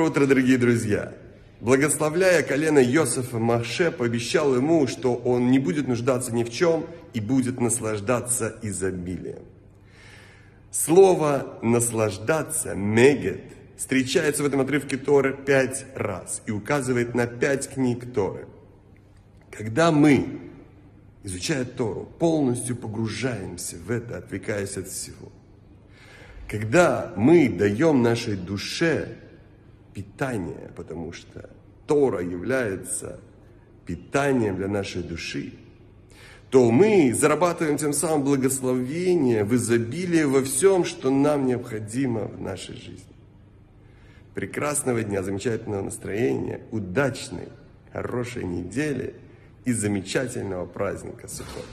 Утро, дорогие друзья! Благословляя колено Йосифа, Маше пообещал ему, что он не будет нуждаться ни в чем и будет наслаждаться изобилием. Слово «наслаждаться» «мегет» встречается в этом отрывке Торы пять раз и указывает на пять книг Торы. Когда мы, изучая Тору, полностью погружаемся в это, отвлекаясь от всего, когда мы даем нашей душе питание, потому что Тора является питанием для нашей души, то мы зарабатываем тем самым благословение в изобилии во всем, что нам необходимо в нашей жизни. Прекрасного дня, замечательного настроения, удачной, хорошей недели и замечательного праздника Сухот.